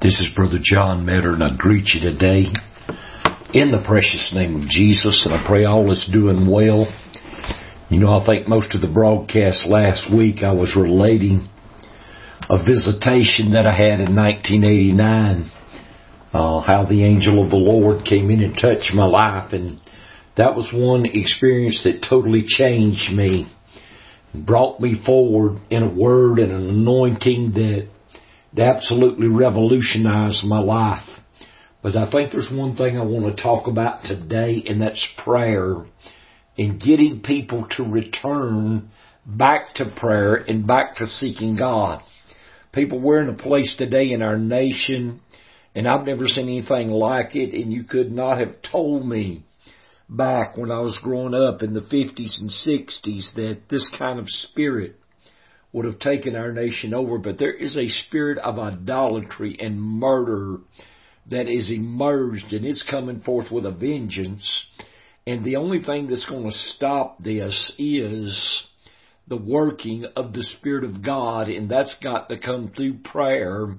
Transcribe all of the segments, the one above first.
This is Brother John Metter, and I greet you today in the precious name of Jesus, and I pray all is doing well. You know, I think most of the broadcast last week I was relating a visitation that I had in 1989, uh, how the angel of the Lord came in and touched my life, and that was one experience that totally changed me, brought me forward in a word and an anointing that it absolutely revolutionized my life. But I think there's one thing I want to talk about today, and that's prayer and getting people to return back to prayer and back to seeking God. People, we're in a place today in our nation, and I've never seen anything like it, and you could not have told me back when I was growing up in the 50s and 60s that this kind of spirit would have taken our nation over, but there is a spirit of idolatry and murder that is emerged and it's coming forth with a vengeance. And the only thing that's going to stop this is the working of the Spirit of God, and that's got to come through prayer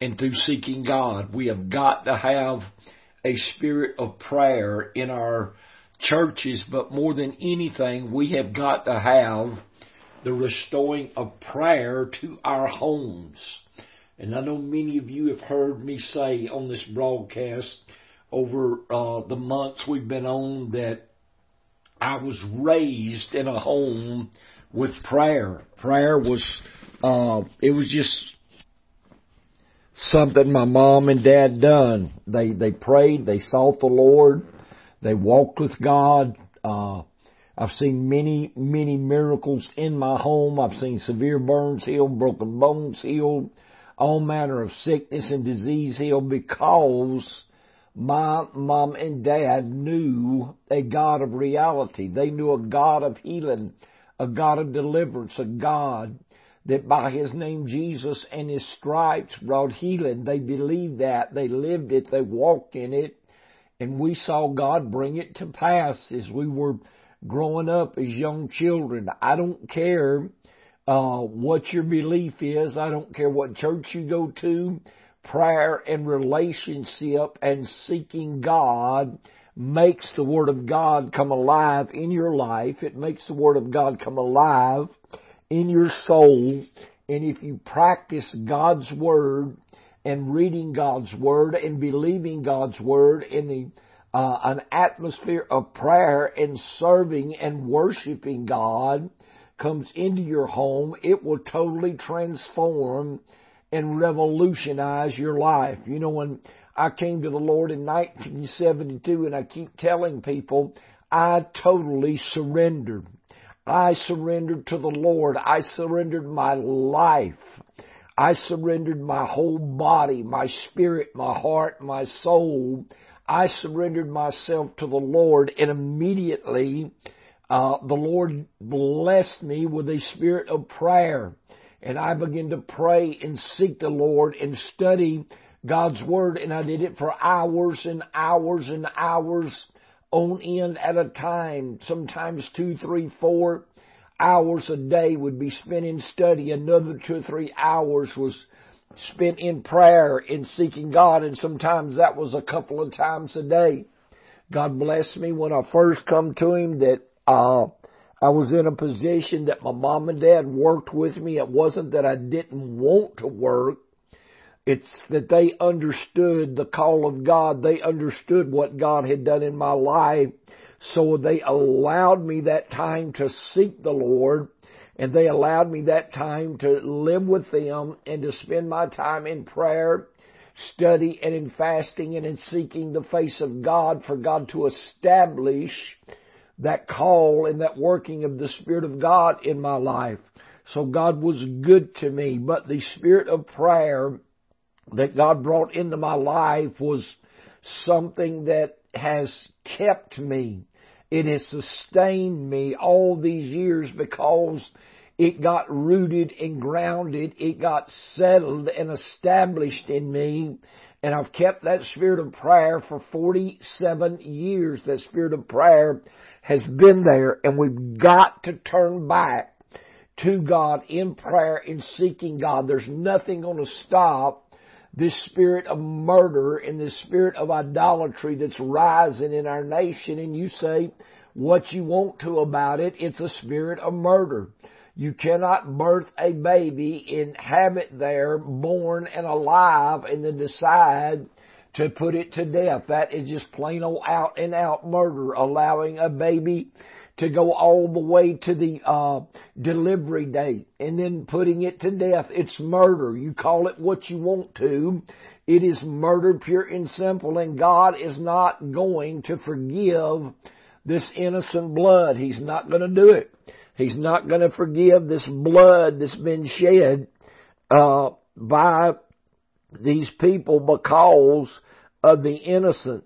and through seeking God. We have got to have a spirit of prayer in our churches, but more than anything, we have got to have the restoring of prayer to our homes. And I know many of you have heard me say on this broadcast over uh, the months we've been on that I was raised in a home with prayer. Prayer was, uh, it was just something my mom and dad done. They, they prayed, they sought the Lord, they walked with God, uh, I've seen many, many miracles in my home. I've seen severe burns healed, broken bones healed, all manner of sickness and disease healed because my mom and dad knew a God of reality. They knew a God of healing, a God of deliverance, a God that by His name Jesus and His stripes brought healing. They believed that. They lived it. They walked in it. And we saw God bring it to pass as we were growing up as young children. I don't care uh, what your belief is. I don't care what church you go to. Prayer and relationship and seeking God makes the Word of God come alive in your life. It makes the Word of God come alive in your soul. And if you practice God's Word and reading God's Word and believing God's Word in the uh, an atmosphere of prayer and serving and worshiping God comes into your home, it will totally transform and revolutionize your life. You know, when I came to the Lord in 1972 and I keep telling people, I totally surrendered. I surrendered to the Lord. I surrendered my life. I surrendered my whole body, my spirit, my heart, my soul I surrendered myself to the Lord and immediately uh, the Lord blessed me with a spirit of prayer. And I began to pray and seek the Lord and study God's Word. And I did it for hours and hours and hours on end at a time. Sometimes two, three, four hours a day would be spent in study. Another two or three hours was spent in prayer, in seeking God, and sometimes that was a couple of times a day. God bless me when I first come to Him that, uh, I was in a position that my mom and dad worked with me. It wasn't that I didn't want to work. It's that they understood the call of God. They understood what God had done in my life. So they allowed me that time to seek the Lord and they allowed me that time to live with them and to spend my time in prayer, study, and in fasting and in seeking the face of God for God to establish that call and that working of the Spirit of God in my life. So God was good to me, but the spirit of prayer that God brought into my life was something that has kept me it has sustained me all these years because it got rooted and grounded. It got settled and established in me. And I've kept that spirit of prayer for 47 years. That spirit of prayer has been there and we've got to turn back to God in prayer in seeking God. There's nothing going to stop this spirit of murder and this spirit of idolatry that's rising in our nation and you say what you want to about it, it's a spirit of murder. You cannot birth a baby and have it there born and alive and then decide to put it to death. That is just plain old out and out murder, allowing a baby to go all the way to the uh, delivery date and then putting it to death. It's murder. You call it what you want to. It is murder pure and simple and God is not going to forgive this innocent blood. He's not going to do it. He's not going to forgive this blood that's been shed uh, by these people because of the innocent.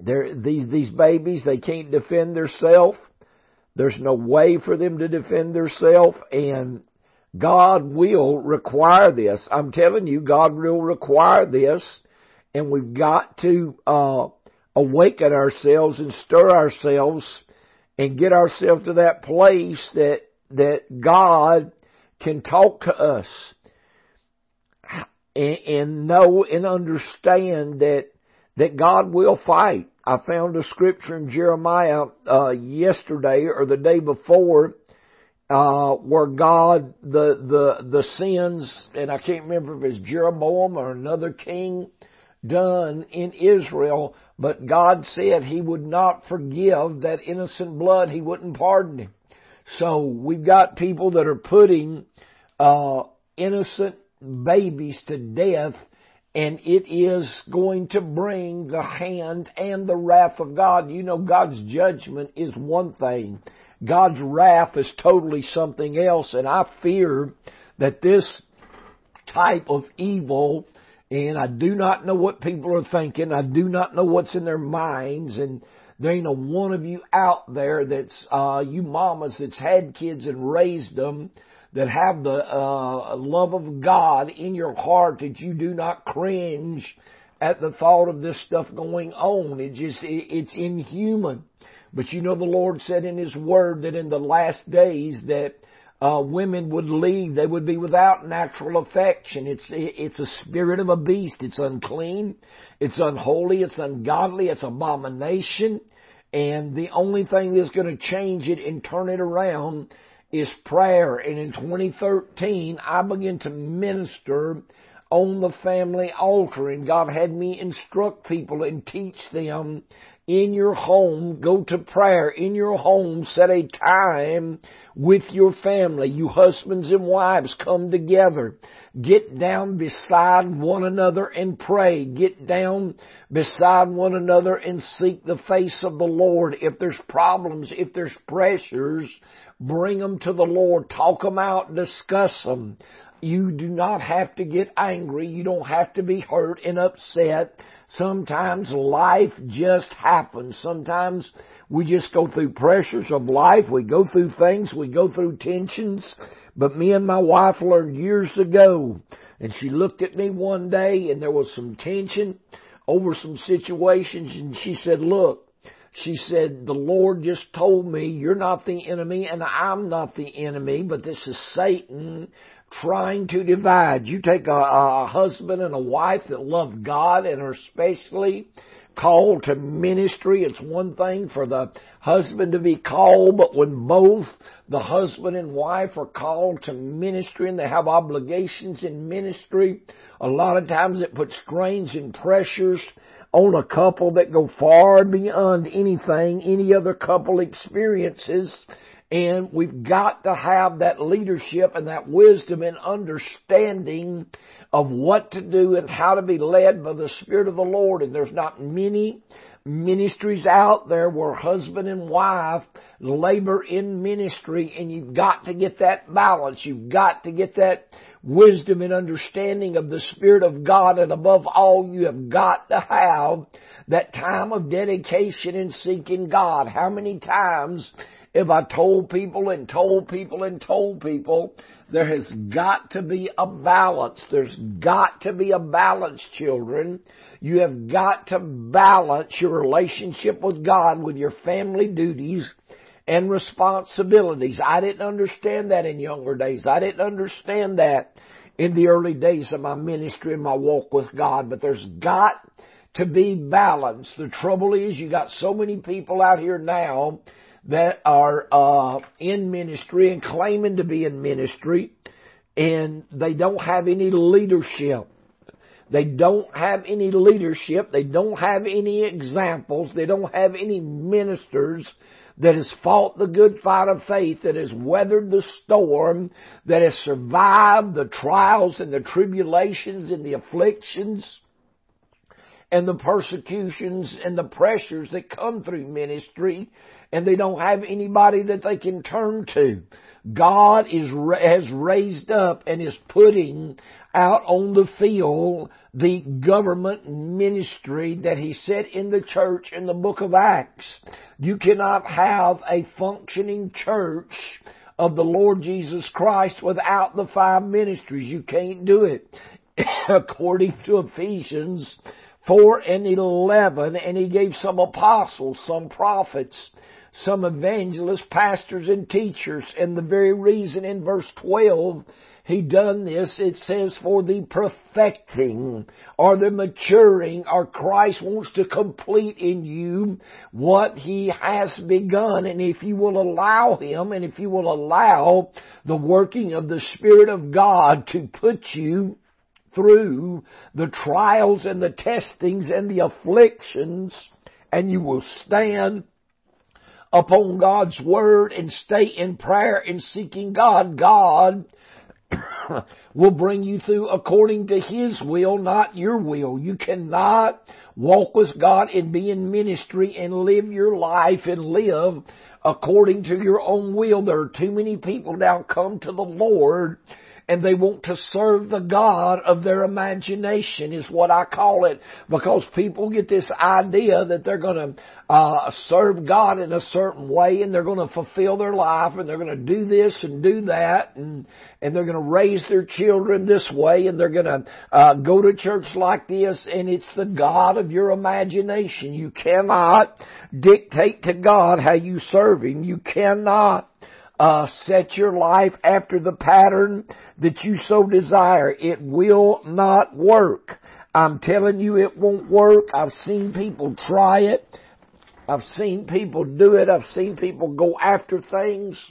They're, these these babies they can't defend themselves. There's no way for them to defend themselves, and God will require this. I'm telling you, God will require this, and we've got to uh, awaken ourselves and stir ourselves and get ourselves to that place that that God can talk to us and, and know and understand that that God will fight. I found a scripture in Jeremiah uh, yesterday or the day before uh, where God the the the sins and I can't remember if it's Jeroboam or another king done in Israel, but God said He would not forgive that innocent blood. He wouldn't pardon him. So we've got people that are putting uh, innocent babies to death and it is going to bring the hand and the wrath of God. You know, God's judgment is one thing. God's wrath is totally something else, and I fear that this type of evil, and I do not know what people are thinking, I do not know what's in their minds, and there ain't a one of you out there that's, uh, you mamas that's had kids and raised them, that have the uh, love of God in your heart that you do not cringe at the thought of this stuff going on. It just it, it's inhuman. But you know the Lord said in His Word that in the last days that uh, women would leave; they would be without natural affection. It's it's a spirit of a beast. It's unclean. It's unholy. It's ungodly. It's abomination. And the only thing that's going to change it and turn it around is prayer. And in 2013, I began to minister on the family altar and God had me instruct people and teach them in your home, go to prayer in your home, set a time with your family. You husbands and wives come together. Get down beside one another and pray. Get down beside one another and seek the face of the Lord. If there's problems, if there's pressures, Bring them to the Lord. Talk them out. Discuss them. You do not have to get angry. You don't have to be hurt and upset. Sometimes life just happens. Sometimes we just go through pressures of life. We go through things. We go through tensions. But me and my wife learned years ago, and she looked at me one day and there was some tension over some situations and she said, look, she said, the Lord just told me you're not the enemy and I'm not the enemy, but this is Satan trying to divide. You take a, a husband and a wife that love God and are especially called to ministry. It's one thing for the husband to be called, but when both the husband and wife are called to ministry and they have obligations in ministry, a lot of times it puts strains and pressures on a couple that go far beyond anything any other couple experiences. And we've got to have that leadership and that wisdom and understanding of what to do and how to be led by the Spirit of the Lord. And there's not many ministries out there where husband and wife labor in ministry and you've got to get that balance. You've got to get that wisdom and understanding of the Spirit of God and above all you have got to have that time of dedication and seeking God. How many times have I told people and told people and told people there has got to be a balance. There's got to be a balance, children. You have got to balance your relationship with God with your family duties and responsibilities. I didn't understand that in younger days. I didn't understand that in the early days of my ministry and my walk with God, but there's got to be balance. The trouble is you got so many people out here now that are uh, in ministry and claiming to be in ministry, and they don't have any leadership. They don't have any leadership. They don't have any examples. They don't have any ministers that has fought the good fight of faith, that has weathered the storm, that has survived the trials and the tribulations and the afflictions and the persecutions and the pressures that come through ministry and they don't have anybody that they can turn to. God is, has raised up and is putting out on the field the government ministry that he set in the church in the book of Acts. You cannot have a functioning church of the Lord Jesus Christ without the five ministries. You can't do it. According to Ephesians 4 and 11, and he gave some apostles, some prophets, some evangelists, pastors, and teachers. And the very reason in verse 12 he done this, it says for the perfecting or the maturing or Christ wants to complete in you what he has begun. And if you will allow him and if you will allow the working of the Spirit of God to put you through the trials and the testings and the afflictions and you will stand upon God's Word and stay in prayer and seeking God, God will bring you through according to His will, not your will. You cannot walk with God and be in ministry and live your life and live according to your own will. There are too many people now come to the Lord and they want to serve the God of their imagination is what I call it because people get this idea that they're going to uh, serve God in a certain way and they're going to fulfill their life and they're going to do this and do that and and they're going to raise their children this way and they're going to uh, go to church like this and it's the God of your imagination. You cannot dictate to God how you serve Him. You cannot uh, set your life after the pattern that you so desire. It will not work. I'm telling you it won't work. I've seen people try it. I've seen people do it. I've seen people go after things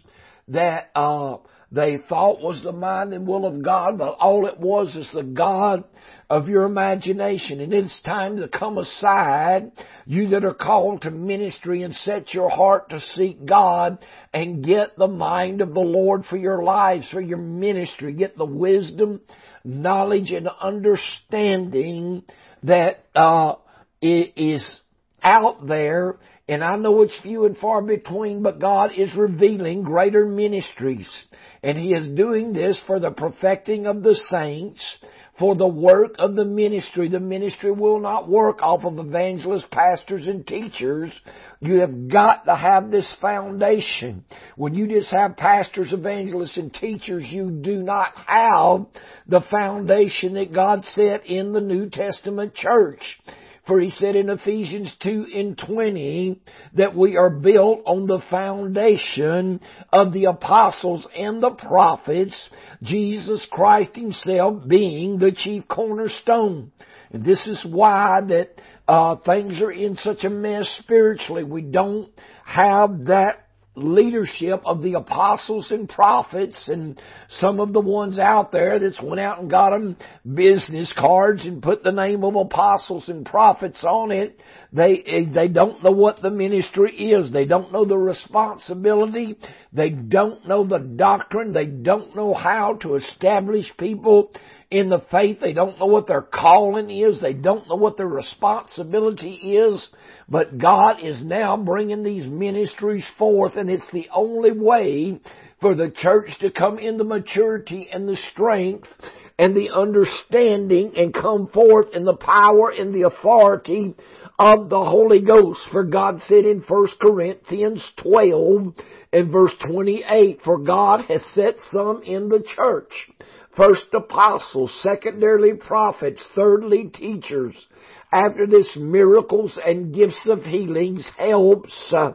that, uh, they thought was the mind and will of God, but all it was is the God of your imagination. And it's time to come aside, you that are called to ministry and set your heart to seek God and get the mind of the Lord for your lives, for your ministry. Get the wisdom, knowledge, and understanding that uh, is out there and I know it's few and far between, but God is revealing greater ministries. And He is doing this for the perfecting of the saints, for the work of the ministry. The ministry will not work off of evangelists, pastors, and teachers. You have got to have this foundation. When you just have pastors, evangelists, and teachers, you do not have the foundation that God set in the New Testament church. For he said in Ephesians 2 and 20 that we are built on the foundation of the apostles and the prophets, Jesus Christ himself being the chief cornerstone. And this is why that uh, things are in such a mess spiritually. We don't have that leadership of the apostles and prophets and some of the ones out there that's went out and got them business cards and put the name of apostles and prophets on it. They, eh, they don't know what the ministry is. They don't know the responsibility. They don't know the doctrine. They don't know how to establish people in the faith. They don't know what their calling is. They don't know what their responsibility is. But God is now bringing these ministries forth and it's the only way for the church to come in the maturity and the strength and the understanding and come forth in the power and the authority of the Holy Ghost. For God said in 1 Corinthians 12 and verse 28, For God has set some in the church First apostles, secondarily prophets, thirdly teachers, after this miracles and gifts of healings, helps, uh,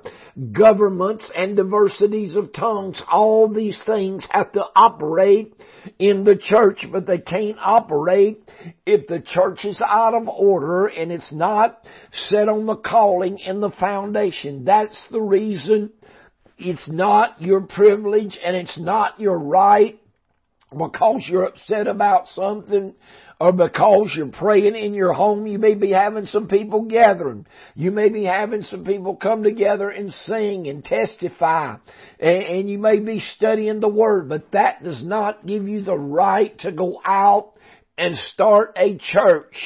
governments and diversities of tongues, all these things have to operate in the church, but they can't operate if the church is out of order and it's not set on the calling and the foundation. That's the reason it's not your privilege and it's not your right because you're upset about something or because you're praying in your home, you may be having some people gathering. You may be having some people come together and sing and testify. And, and you may be studying the Word, but that does not give you the right to go out and start a church.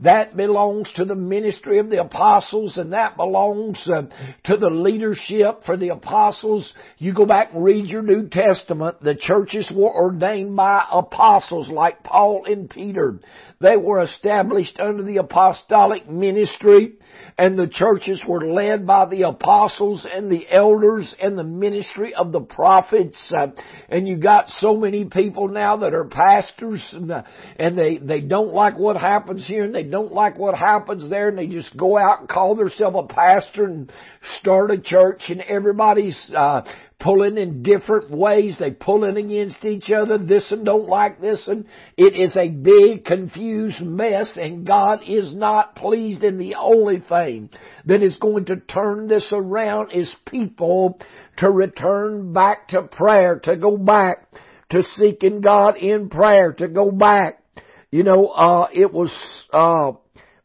That belongs to the ministry of the apostles and that belongs uh, to the leadership for the apostles. You go back and read your New Testament. The churches were ordained by apostles like Paul and Peter. They were established under the apostolic ministry and the churches were led by the apostles and the elders and the ministry of the prophets. Uh, and you got so many people now that are pastors and, uh, and, they, they don't like what happens here and they don't like what happens there and they just go out and call themselves a pastor and start a church and everybody's, uh, pulling in different ways. They pulling against each other. This and don't like this and it is a big confused mess and God is not pleased and the only thing that is going to turn this around is people to return back to prayer, to go back to seeking God in prayer, to go back. You know, uh, it was, uh,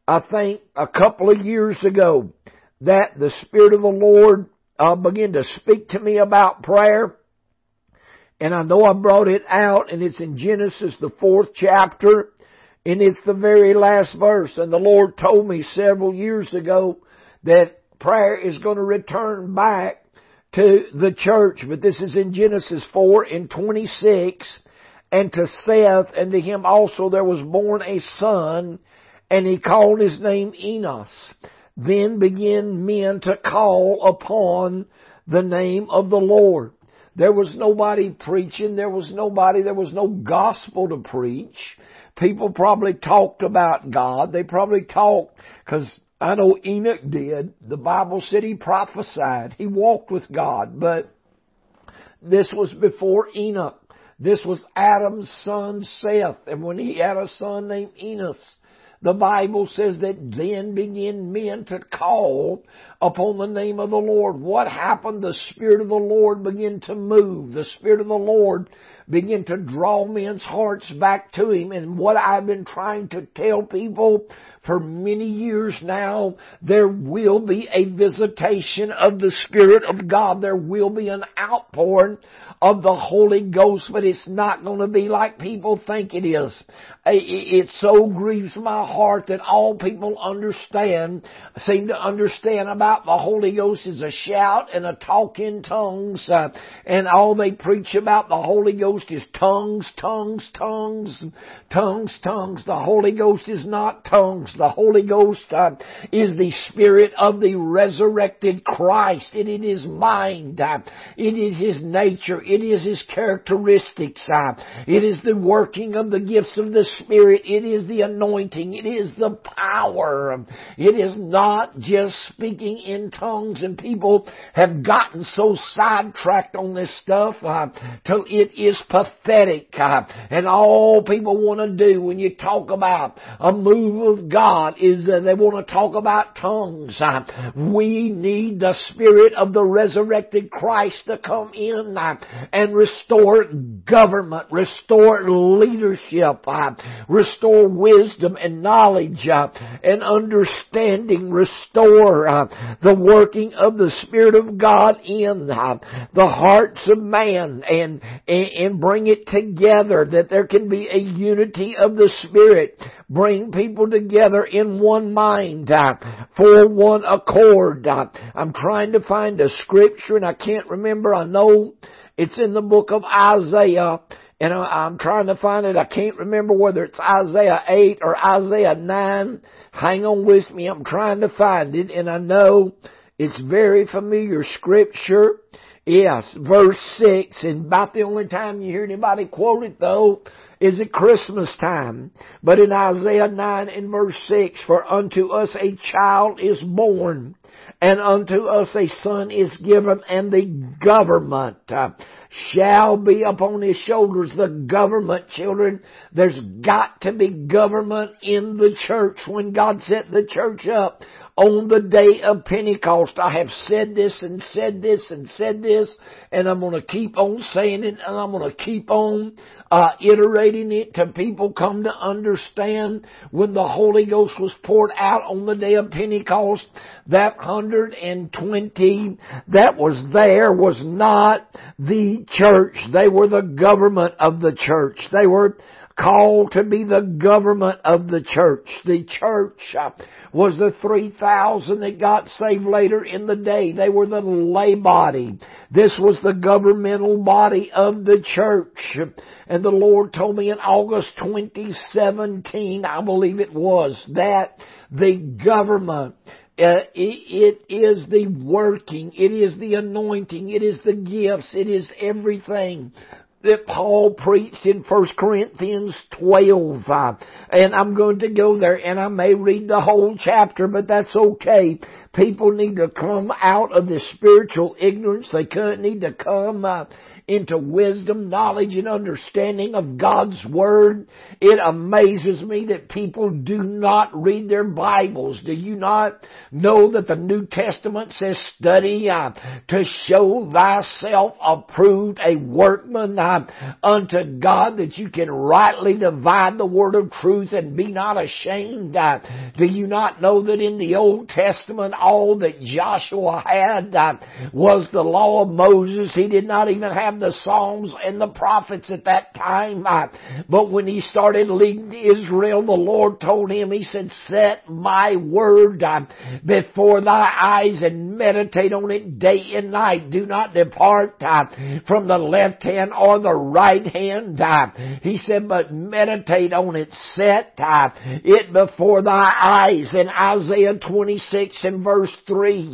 I think a couple of years ago that the Spirit of the Lord uh, began to speak to me about prayer. And I know I brought it out and it's in Genesis, the fourth chapter, and it's the very last verse. And the Lord told me several years ago that prayer is going to return back to the church. But this is in Genesis 4 and 26. And to Seth and to him also there was born a son and he called his name Enos. Then began men to call upon the name of the Lord. There was nobody preaching. There was nobody, there was no gospel to preach. People probably talked about God. They probably talked, cause I know Enoch did. The Bible said he prophesied. He walked with God, but this was before Enoch. This was Adam's son Seth, and when he had a son named Enos, the Bible says that then began men to call upon the name of the Lord. What happened? The Spirit of the Lord began to move. The Spirit of the Lord began to draw men's hearts back to Him. And what I've been trying to tell people for many years now, there will be a visitation of the Spirit of God. There will be an outpouring of the Holy Ghost, but it's not going to be like people think it is. It so grieves my heart that all people understand, seem to understand about the Holy Ghost is a shout and a talk in tongues, uh, and all they preach about the Holy Ghost is tongues, tongues, tongues, tongues, tongues. The Holy Ghost is not tongues. The Holy Ghost uh, is the Spirit of the resurrected Christ. It, it is mind. Uh, it is His nature. It is His characteristics. Uh, it is the working of the gifts of the Spirit. It is the anointing. It is the power. It is not just speaking in tongues and people have gotten so sidetracked on this stuff uh, till it is pathetic. Uh, and all people want to do when you talk about a move of God is that they want to talk about tongues. Uh, we need the Spirit of the resurrected Christ to come in uh, and restore government, restore leadership, uh, restore wisdom and knowledge uh, and understanding, restore uh, the working of the Spirit of God in the hearts of man and, and, and bring it together that there can be a unity of the Spirit. Bring people together in one mind for one accord. I'm trying to find a scripture and I can't remember. I know it's in the book of Isaiah and I'm trying to find it. I can't remember whether it's Isaiah 8 or Isaiah 9. Hang on with me. I'm trying to find it and I know it's very familiar scripture. Yes, verse 6, and about the only time you hear anybody quote it though is at Christmas time. But in Isaiah 9 and verse 6, for unto us a child is born, and unto us a son is given, and the government uh, shall be upon his shoulders. The government, children, there's got to be government in the church. When God set the church up, on the day of Pentecost. I have said this and said this and said this, and I'm going to keep on saying it, and I'm going to keep on uh, iterating it till people come to understand when the Holy Ghost was poured out on the day of Pentecost, that 120 that was there was not the church. They were the government of the church. They were called to be the government of the church. The church uh, was the 3,000 that got saved later in the day. They were the lay body. This was the governmental body of the church. And the Lord told me in August 2017, I believe it was, that the government uh, it, it is the working, it is the anointing, it is the gifts, it is everything that Paul preached in 1 Corinthians 12. Uh, and I'm going to go there and I may read the whole chapter, but that's okay. People need to come out of this spiritual ignorance. They need to come uh, into wisdom, knowledge, and understanding of God's Word. It amazes me that people do not read their Bibles. Do you not know that the New Testament says study uh, to show thyself approved a workman uh, unto God that you can rightly divide the Word of truth and be not ashamed? Uh, do you not know that in the Old Testament all that Joshua had uh, was the law of Moses? He did not even have have the Psalms and the prophets at that time. But when he started leading Israel, the Lord told him, He said, set my word uh, before thy eyes and meditate on it day and night. Do not depart uh, from the left hand or the right hand. Uh, he said, but meditate on it, set it before thy eyes. In Isaiah 26 and verse 3,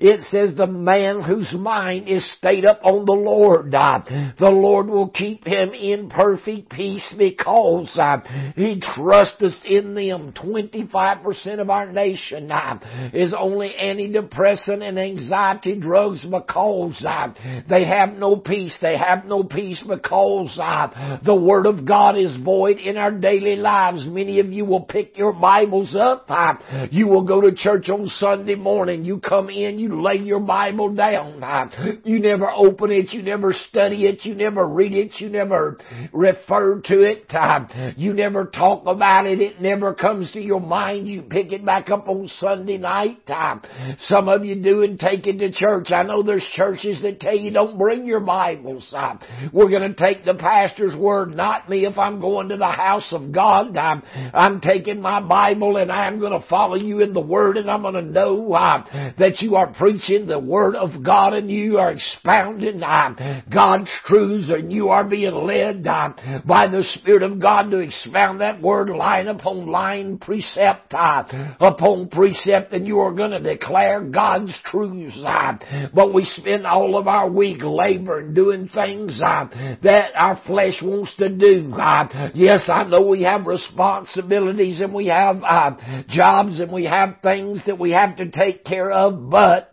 it says, the man whose mind is stayed up on the Lord Uh, the Lord will keep him in perfect peace because uh, He trusts us in them. 25% of our nation uh, is only antidepressant and anxiety drugs because uh, they have no peace. They have no peace because the Word of God is void in our daily lives. Many of you will pick your Bibles up. You will go to church on Sunday morning. You come in, you lay your Bible down. You never open it. You never never study it, you never read it, you never refer to it, uh, you never talk about it, it never comes to your mind, you pick it back up on Sunday night. Uh, some of you do and take it to church. I know there's churches that tell you don't bring your Bibles. Uh, we're going to take the pastor's word, not me if I'm going to the house of God. I'm, I'm taking my Bible and I'm going to follow you in the word and I'm going to know uh, that you are preaching the word of God and you are expounding uh, God's truths and you are being led uh, by the Spirit of God to expound that word line upon line, precept uh, upon precept, and you are going to declare God's truths. Uh, but we spend all of our week laboring, doing things uh, that our flesh wants to do. Uh, yes, I know we have responsibilities and we have uh, jobs and we have things that we have to take care of, but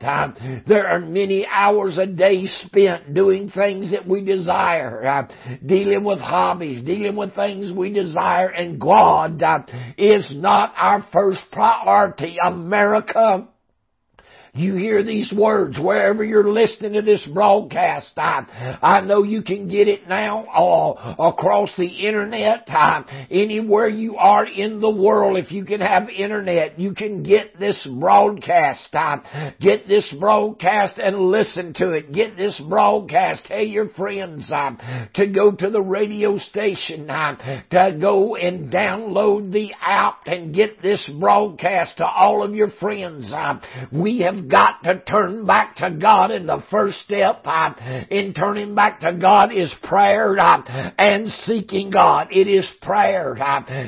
there are many hours a day spent doing things that we desire, uh, dealing with hobbies, dealing with things we desire, and God uh, is not our first priority. America you hear these words wherever you're listening to this broadcast. I, I know you can get it now uh, across the internet. Uh, anywhere you are in the world, if you can have internet, you can get this broadcast. Uh, get this broadcast and listen to it. Get this broadcast. Tell your friends uh, to go to the radio station, uh, to go and download the app and get this broadcast to all of your friends. Uh, we have got to turn back to God and the first step in turning back to God is prayer and seeking God. It is prayer.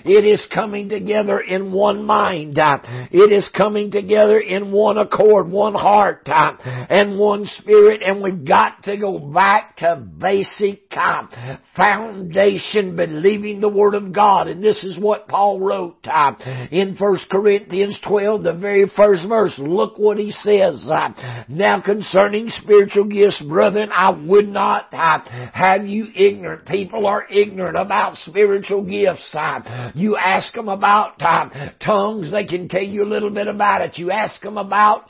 It is coming together in one mind. It is coming together in one accord, one heart, and one spirit and we've got to go back to basic foundation believing the Word of God and this is what Paul wrote in 1 Corinthians 12, the very first verse. Look what he says. Uh, now concerning spiritual gifts, brethren, I would not uh, have you ignorant. People are ignorant about spiritual gifts. Uh. You ask them about tongues, they can tell you a little bit about it. You ask them about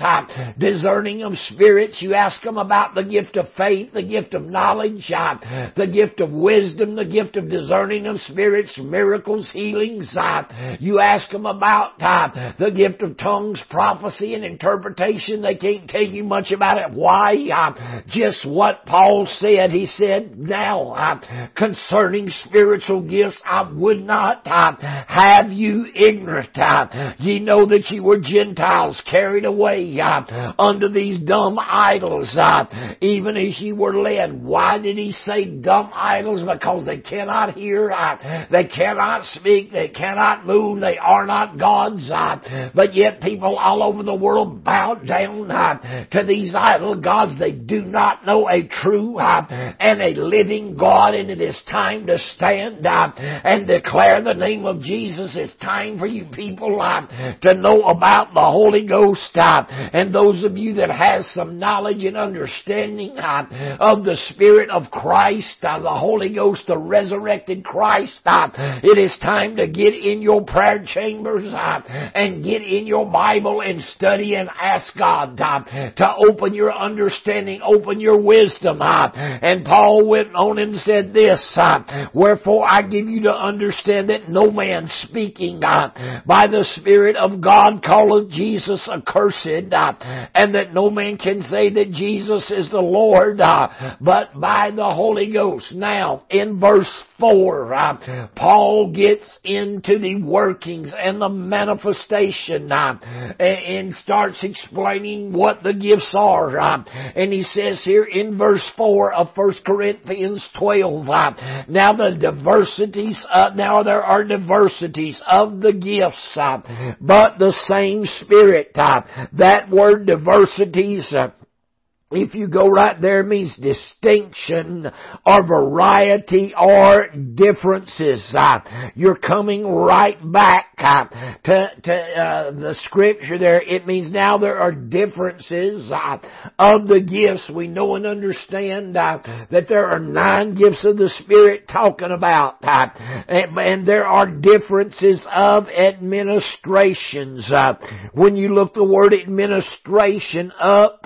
discerning of spirits. You ask them about the gift of faith, the gift of knowledge, the gift of wisdom, the gift of discerning of spirits, miracles, healings. You ask them about the gift of tongues, prophecy, and interpretation. They can't tell you much about it. Why? Just what Paul said. He said, now, concerning spiritual gifts, I would not um, have you ignorant. Um, ye know that ye were Gentiles carried away um, under these dumb idols, even as ye were led. Why did he say dumb idols? Because they cannot hear, they cannot speak, they cannot move, they are not gods. But yet people all over the world bow down to these idol gods. They do not know a true and a living God, and it is time to stand and declare the name of Jesus. It's time for you people to know about the Holy Ghost, and those of you that has some knowledge and understanding of the Spirit of Christ, the Holy Ghost, the resurrected Christ. It is time to get in your prayer chambers and get in your Bible and study and ask God uh, to open your understanding, open your wisdom. Uh, and Paul went on and said this, uh, Wherefore I give you to understand that no man speaking by the Spirit of God calleth Jesus accursed, and that no man can say that Jesus is the Lord, but by the Holy Ghost. Now, in verse 4, uh, Paul gets into the workings and the manifestation uh, and starts explaining what the gifts are. Uh, and he says here in verse 4 of 1 Corinthians 12, uh, now the diversities, uh, now there are diversities of the gifts, uh, but the same Spirit. that word diversities if you go right there, it means distinction or variety or differences. Uh, you're coming right back uh, to, to uh, the scripture there. It means now there are differences uh, of the gifts. We know and understand that there are nine gifts of the Spirit talking about. And, and, there are differences of administrations. when you look the word administration up,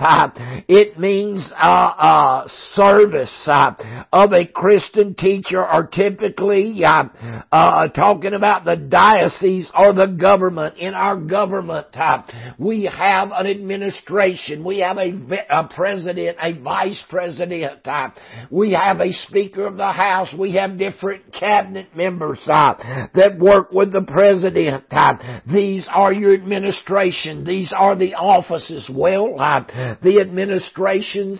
it means uh, uh, service uh, of a Christian teacher are typically uh, uh, talking about the diaconate or the government. In our government, uh, we have an administration. We have a, a president, a vice president. we have a speaker of the house. We have different cabinet members that work with the president. these are your administration. These are the offices. Well, the administration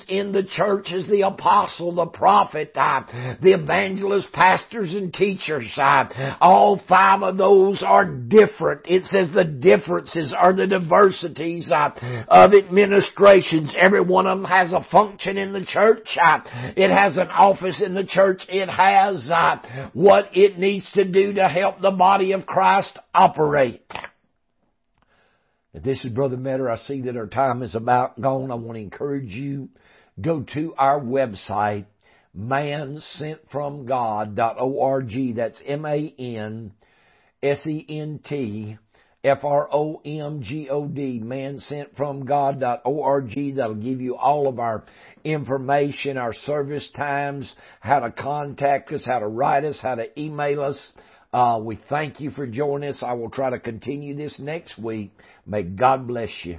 in the church as the apostle, the prophet, uh, the evangelist, pastors, and teachers. Uh, all five of those are different. It says the differences are the diversities uh, of administrations. Every one of them has a function in the church. Uh, it has an office in the church. It has uh, what it needs to do to help the body of Christ operate. If this is Brother Metter, I see that our time is about gone. I want to encourage you, go to our website, mansentfromgod.org. That's M-A-N-S-E-N-T F-R-O-M-G-O-D, mansentfromgod.org. That'll give you all of our information, our service times, how to contact us, how to write us, how to email us. Uh, we thank you for joining us. I will try to continue this next week. May God bless you.